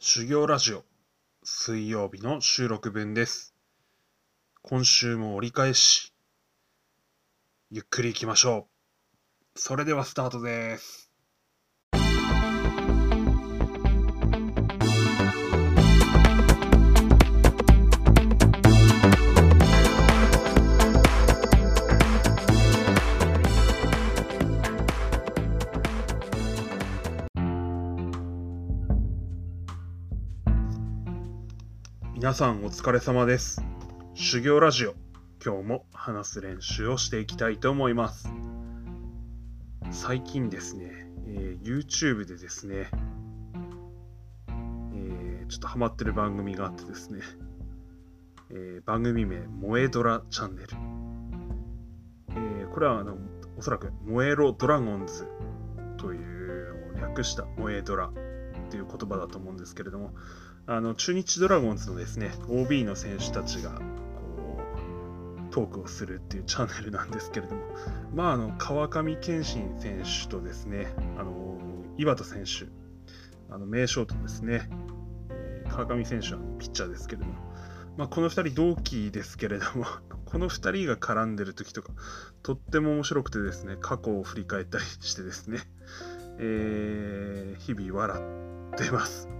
修行ラジオ水曜日の収録分です。今週も折り返し、ゆっくり行きましょう。それではスタートです。皆さんお疲れ様です。修行ラジオ、今日も話す練習をしていきたいと思います。最近ですね、えー YouTube でですね、えーちょっとハマってる番組があってですね、えー番組名、萌えドラチャンネル。えこれはあのおそらく、燃えろドラゴンズという略した萌えドラっていう言葉だと思うんですけれども、あの中日ドラゴンズのですね OB の選手たちがこうトークをするっていうチャンネルなんですけれども、まあ、あの川上憲伸選手とですねあの岩田選手あの名ショートですね、川上選手はピッチャーですけれども、まあ、この2人同期ですけれども この2人が絡んでる時とかとっても面白くてですね過去を振り返ったりしてですね、えー日々笑ってます。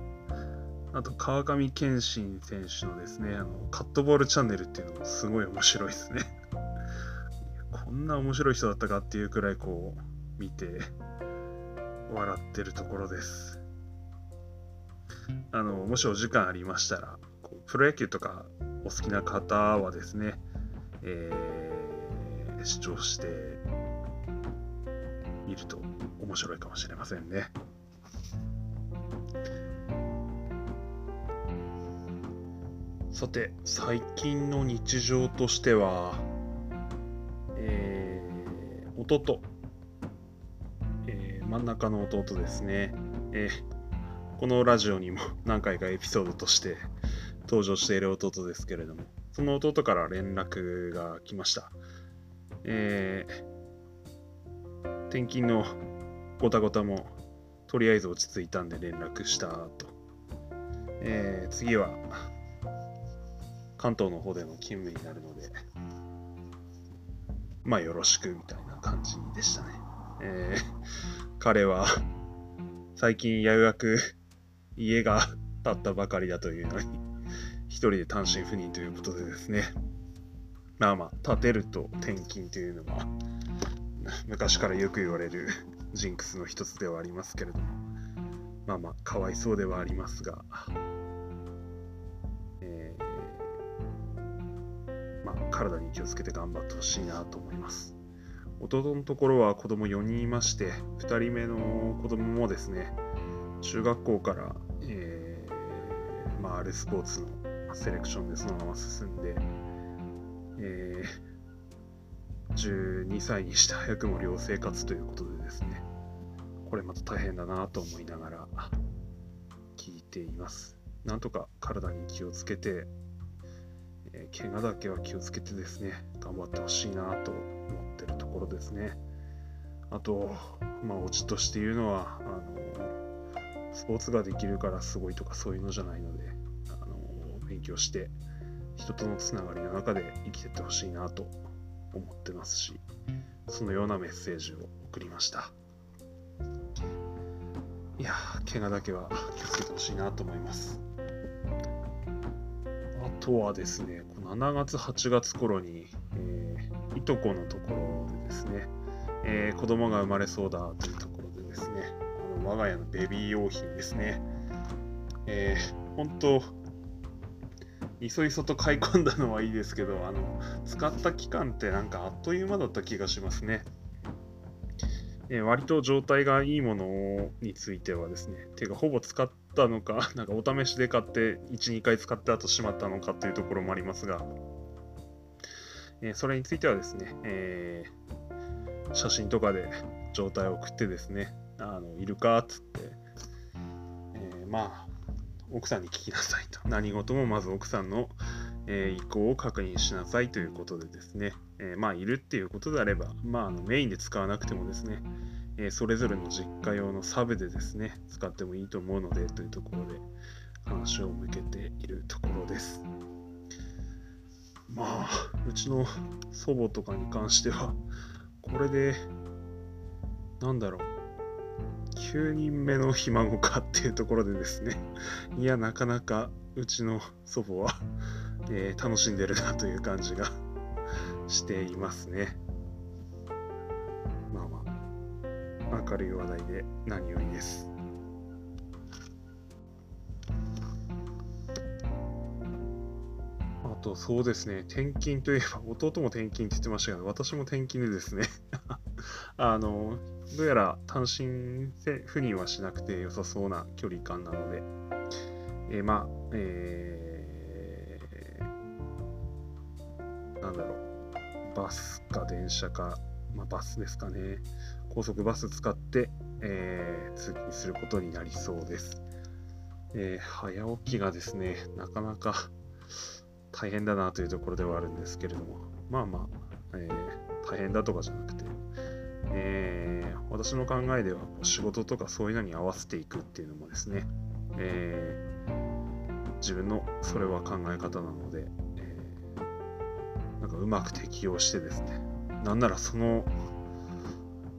あと、川上憲伸選手のですね、あのカットボールチャンネルっていうのもすごい面白いですね。こんな面白い人だったかっていうくらいこう、見て、笑ってるところです。あの、もしお時間ありましたら、こうプロ野球とかお好きな方はですね、えー視聴してみると面白いかもしれませんね。さて、最近の日常としては、えー弟、えー真ん中の弟ですね、えーこのラジオにも 何回かエピソードとして登場している弟ですけれども、その弟から連絡が来ました。えー転勤のごたごたもとりあえず落ち着いたんで連絡したと。えー次は関東の方での勤務になるので、まあよろしくみたいな感じでしたね。えー 彼は最近やうやく家が建ったばかりだというのに、一人で単身赴任ということでですね、まあまあ、建てると転勤というのは、昔からよく言われる ジンクスの一つではありますけれども、まあまあ、かわいそうではありますが、体に気をつけて頑張ってほしいなと思います。弟のところは子供4人いまして、2人目の子供もですね、中学校から、えーまあ、R スポーツのセレクションでそのまま進んで、えー12歳にして早くも寮生活ということでですね、これまた大変だなと思いながら聞いています。なんとか体に気をつけて、えー怪我だけは気をつけてですね、頑張ってほしいなと思ってるところですね。あと、まあ、オチとして言うのは、あの、スポーツができるからすごいとかそういうのじゃないので、あの、勉強して、人とのつながりの中で生きてってほしいなと思ってますし、そのようなメッセージを送りました。いやー、怪我だけは気をつけてほしいなと思います。とはですね、7月、8月頃に、えーいとこのところでですね、えー子供が生まれそうだというところでですね、あの我が家のベビー用品ですね、えー本当、いそいそと買い込んだのはいいですけど、あの使った期間ってなんかあっという間だった気がしますね。えー割と状態がいいものについてはですね、てかほぼ使ったのか、なんかお試しで買って1、2回使ってあとしまったのかというところもありますが、えーそれについてはですね、えー写真とかで状態を送ってですね、あのいるかっつって、えーまあ、奥さんに聞きなさいと。何事もまず奥さんの、えー意向を確認しなさいということでですね、えーまあ、いるっていうことであれば、まあ、あのメインで使わなくてもですね、えーそれぞれの実家用のサブでですね、使ってもいいと思うのでというところで、話を向けているところです。まあ、うちの祖母とかに関しては、これで、なんだろう、9人目のひ孫かっていうところでですね、いや、なかなかうちの祖母は、えー、楽しんでるなという感じがしていますね。明るい話題で何よりです。あと、そうですね、転勤といえば、弟も転勤って言ってましたけど、私も転勤でですね。あの、どうやら単身赴任はしなくて良さそうな距離感なので、えー、まあ、えー、なんだろう、バスか電車か、まあ、バスですかね、高速バス使って、えー、通勤することになりそうです。えー、早起きがですね、なかなか大変だなというところではあるんですけれども、まあまあ、えー、大変だとかじゃなくて、え、私の考えでは仕事とかそういうのに合わせていくっていうのもですね、え、自分のそれは考え方なので、え、なんかうまく適用してですねなんならその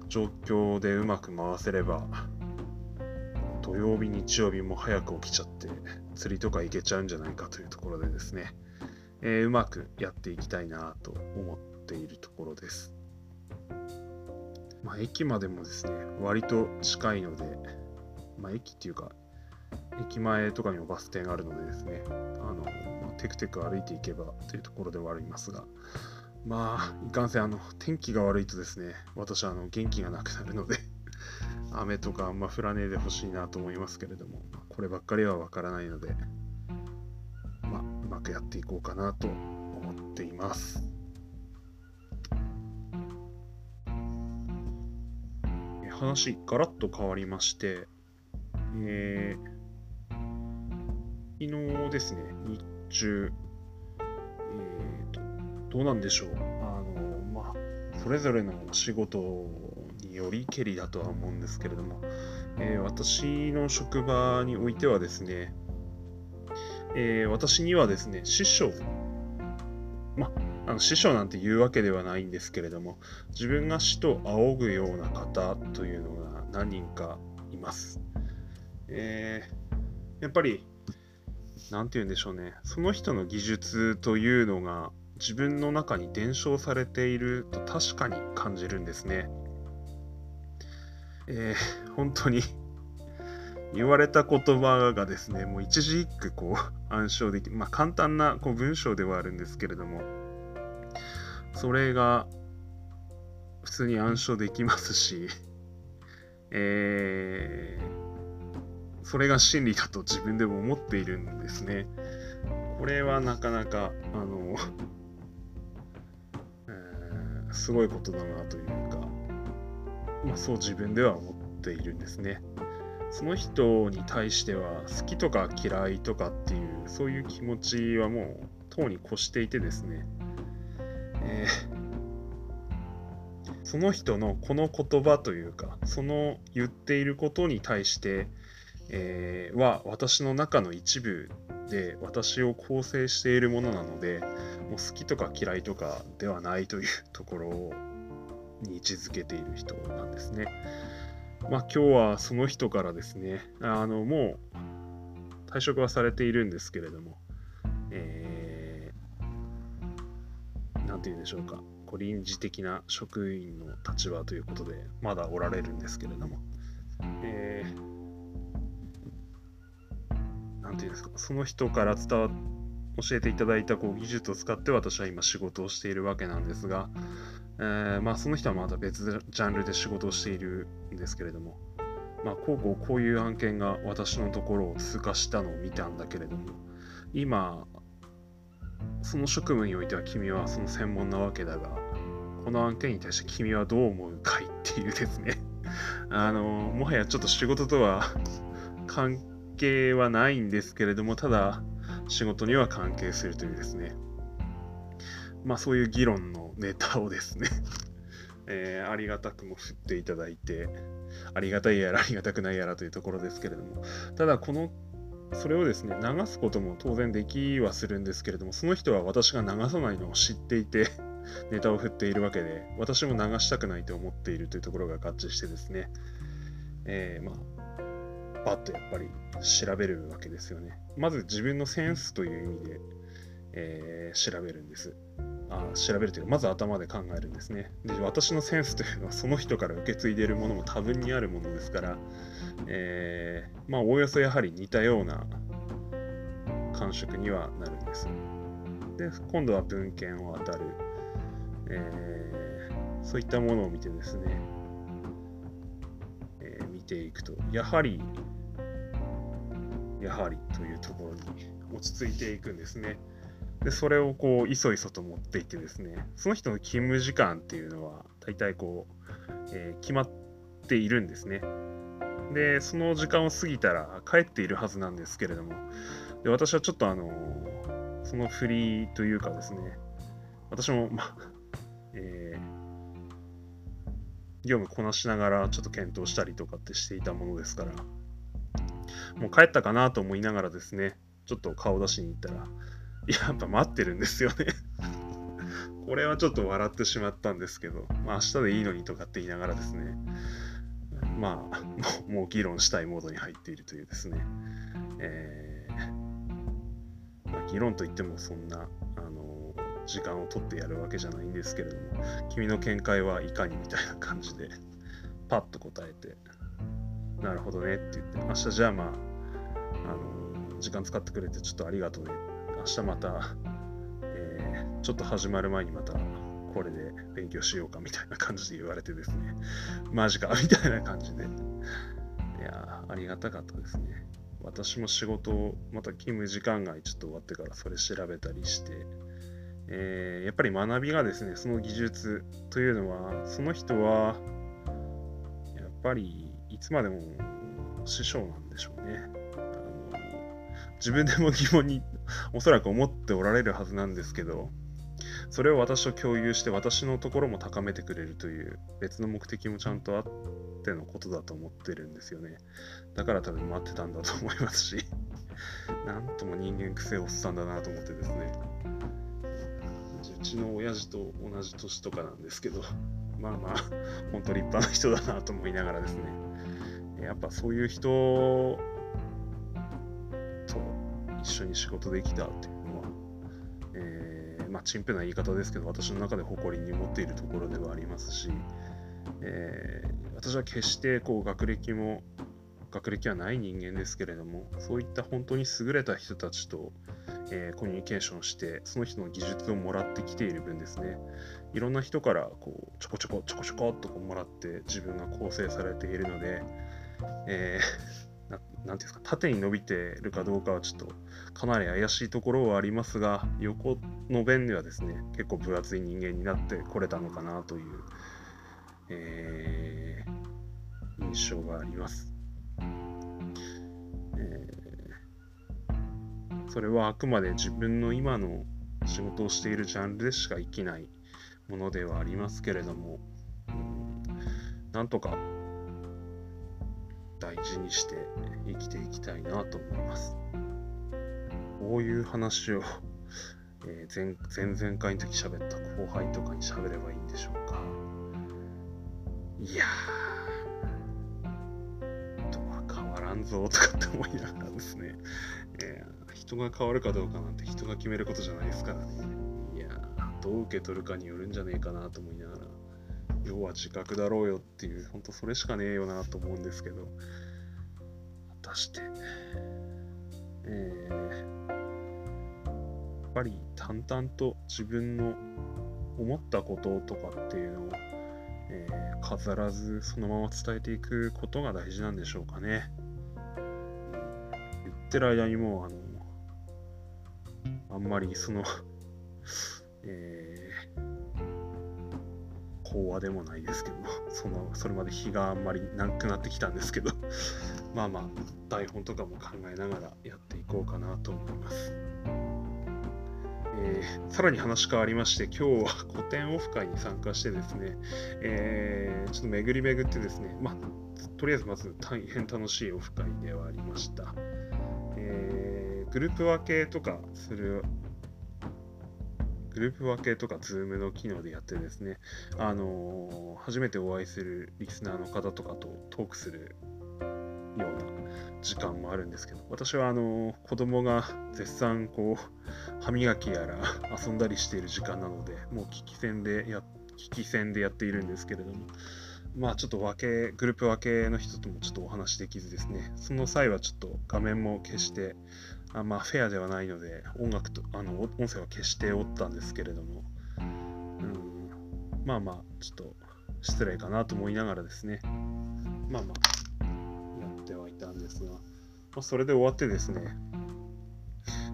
状況でうまく回せれば土曜日日曜日も早く起きちゃって釣りとか行けちゃうんじゃないかというところでですね、えー、うまくやっていきたいなと思っているところです。まあ、駅までもですね、割と近いので、まあ、駅っていうか、駅前とかにもバス停があるのでですね、あの、まあ、テクテク歩いていけばというところではありますが、まあ、いかんせん、あの、天気が悪いとですね、私はあの元気がなくなるので 雨とかあんま降らねえでほしいなと思いますけれども、まあ、こればっかりはわからないので、まあ、うまくやっていこうかなと思っています。話ガラッと変わりまして、えー、昨日ですね、日中、どうなんでしょう。あの、まあ、それぞれの仕事によりけりだとは思うんですけれども、えー、私の職場においてはですね、えー、私にはですね、師匠、まあの師匠なんて言うわけではないんですけれども、自分が師と仰ぐような方というのが何人かいます。えー、やっぱり、なんて言うんでしょうね、その人の技術というのが自分の中に伝承されていると確かに感じるんですね。えー、本当に言われた言葉がですね、もう一字一句こう暗唱できる、まあ簡単なこう文章ではあるんですけれども、それが普通に暗唱できますし、えー、それが真理だと自分でも思っているんですね。これはなかなか、あの、すごいことだなというか、まあ、そう自分では思っているんですね。その人に対しては好きとか嫌いとかっていうそういう気持ちはもうとうに越していてですね、えー、その人のこの言葉というかその言っていることに対して、えー、は私の中の一部で私を構成しているものなのでもう好きとか嫌いとかではないというところに位置づけている人なんですね。まあ今日はその人からですね、あのもう退職はされているんですけれども何、えー、て言うんでしょうか、こう臨時的な職員の立場ということで、まだおられるんですけれども、えー、なんて言うんですか、その人から伝わっ教えていただいたこう技術を使って私は今仕事をしているわけなんですが、えー、まあ、その人はまた別ジャンルで仕事をしているんですけれども、まあ、こうこうこういう案件が私のところを通過したのを見たんだけれども今その職務においては君はその専門なわけだがこの案件に対して君はどう思うかいっていうですね。あのもはやちょっと仕事とは関係はないんですけれどもただ仕事には関係するというですね。まあそういう議論のネタをですね。えー、ありがたくも振っていただいて、ありがたいやらありがたくないやらというところですけれども、ただこのそれをですね流すことも当然できはするんですけれどもその人は私が流さないのを知っていて ネタを振っているわけで私も流したくないと思っているというところが合致してですね、えー、まあパッとやっぱり調べるわけですよね。まず自分のセンスという意味で、えー、調べるんです。あ調べるというかまず頭で考えるんですね。で私のセンスというのはその人から受け継いでいるものも多分にあるものですから、えー、まあおおよそやはり似たような感触にはなるんです。で今度は文献を当たる、えー、そういったものを見てですね、ていくとやはりやはりというところに落ち着いていくんですね。でそれをこういそいそと持っていってですねその人の勤務時間っていうのは大体こう、えー、決まっているんですねでその時間を過ぎたら帰っているはずなんですけれどもで私はちょっとあのその振りというかですね私もまえー、業務こなしながらちょっと検討したりとかってしていたものですからもう帰ったかなと思いながらですねちょっと顔出しに行ったらやっぱ待ってるんですよね。これはちょっと笑ってしまったんですけど、まあ、明日でいいのにとかって言いながらですね、まあ、もう議論したいモードに入っているというですね、えー、まあ、議論といってもそんな、時間を取ってやるわけじゃないんですけれども、君の見解はいかにみたいな感じで、パッと答えて、なるほどねって言って、明日じゃあまあ、あの時間使ってくれてちょっとありがとうね。明日また、えー、ちょっと始まる前にまたこれで勉強しようかみたいな感じで言われてですね、マジかみたいな感じで、いやありがたかったですね。私も仕事をまた勤務時間外ちょっと終わってからそれ調べたりして、えー、やっぱり学びがですね、その技術というのは、その人は、やっぱりいつまでも師匠なんでしょうね。あの自分でも疑問におそらく思っておられるはずなんですけど、それを私と共有して私のところも高めてくれるという別の目的もちゃんとあってのことだと思ってるんですよね。だから多分待ってたんだと思いますし、なんとも人間癖おっさんだなと思ってですね。うちの親父と同じ年とかなんですけど、まあまあ、本当立派な人だなと思いながらですね。やっぱそういう人と一緒に仕事できたっていうのは、えー、まあ、陳腐な言い方ですけど、私の中で誇りに思っているところではありますし、えー、私は決してこう学歴も、学歴はない人間ですけれども、そういった本当に優れた人たちと、えー、コミュニケーションして、その人の技術をもらってきている分ですね、いろんな人からこうちょこちょこちょこちょこっとこうもらって自分が構成されているので、えーていうんですか、縦に伸びてるかどうかはちょっとかなり怪しいところはありますが、横の弁ではですね、結構分厚い人間になってこれたのかなという、えー、印象があります。それはあくまで自分の今の仕事をしているジャンルでしか生きないものではありますけれども、うん、なんとか大事にして生きていきたいなと思います。こういう話を、え、前前々回の時喋った後輩とかに喋ればいいんでしょうか。いやー、とは変わらんぞとかって思いながらですね、えー、人が変わるかどうかなんて人が決めることじゃないですからね。いやー、どう受け取るかによるんじゃねえかなと思いながら。要は自覚だろうよっていう、本当それしかねえよなと思うんですけど、果たして、えー、やっぱり淡々と自分の思ったこととかっていうのを、えー、飾らずそのまま伝えていくことが大事なんでしょうかね。言ってる間にもうあのあんまりその えー講話でもないですけど、そのそれまで日があんまりなくなってきたんですけど、まあまあ、台本とかも考えながらやっていこうかなと思います。えー、さらに話変わりまして、今日は古典オフ会に参加してですね、えー、ちょっと巡り巡ってですね、まあ、とりあえずまず大変楽しいオフ会ではありました。グループ分けとかする、グループ分けとか、 Zoom の機能でやってですね、あのー初めてお会いするリスナーの方とかとトークするような時間もあるんですけど、私はあのー子供が絶賛こう、歯磨きやら遊んだりしている時間なので、もう聞き専でや、聞き戦でやっているんですけれども、まあちょっと分け、グループ分けの人ともちょっとお話できずですね、その際はちょっと画面も消して、あまあフェアではないので、音楽と、あの、音声は消しておったんですけれども、うん、まあまあ、ちょっと失礼かなと思いながらですね、まあまあ、やってはいたんですが、まあ、それで終わってですね、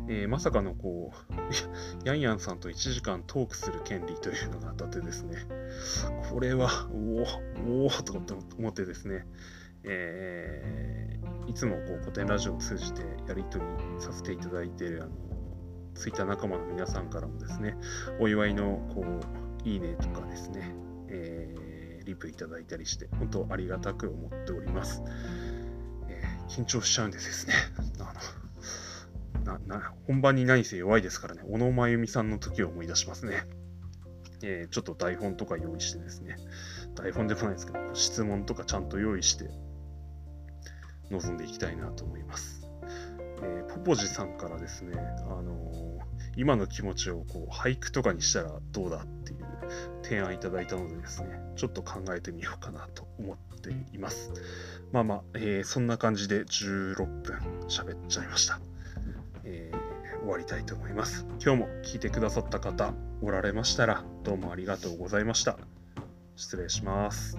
えーまさかのこう、ヤンヤンさんと1時間トークする権利というのが当たってですね、これは、おお、おおと思ってですね、えーいつもこう古典ラジオを通じてやり取りさせていただいているあのツイッター仲間の皆さんからもですね、お祝いのこういいねとかですね、えーリプいただいたりして、本当ありがたく思っております。えー緊張しちゃうんですですね、あのなな本番に何せ弱いですからね、小野真由美さんの時を思い出しますね。えーちょっと台本とか用意してですね、台本でもないですけど、質問とかちゃんと用意して臨んでいきたいなと思います。えーポポジさんからですね、あのー今の気持ちをこう俳句とかにしたらどうだっていう提案いただいたのでですね、ちょっと考えてみようかなと思っています。まあまあ、えーそんな感じで16分喋っちゃいました。えー終わりたいと思います。今日も聞いてくださった方おられましたらどうもありがとうございました。失礼します。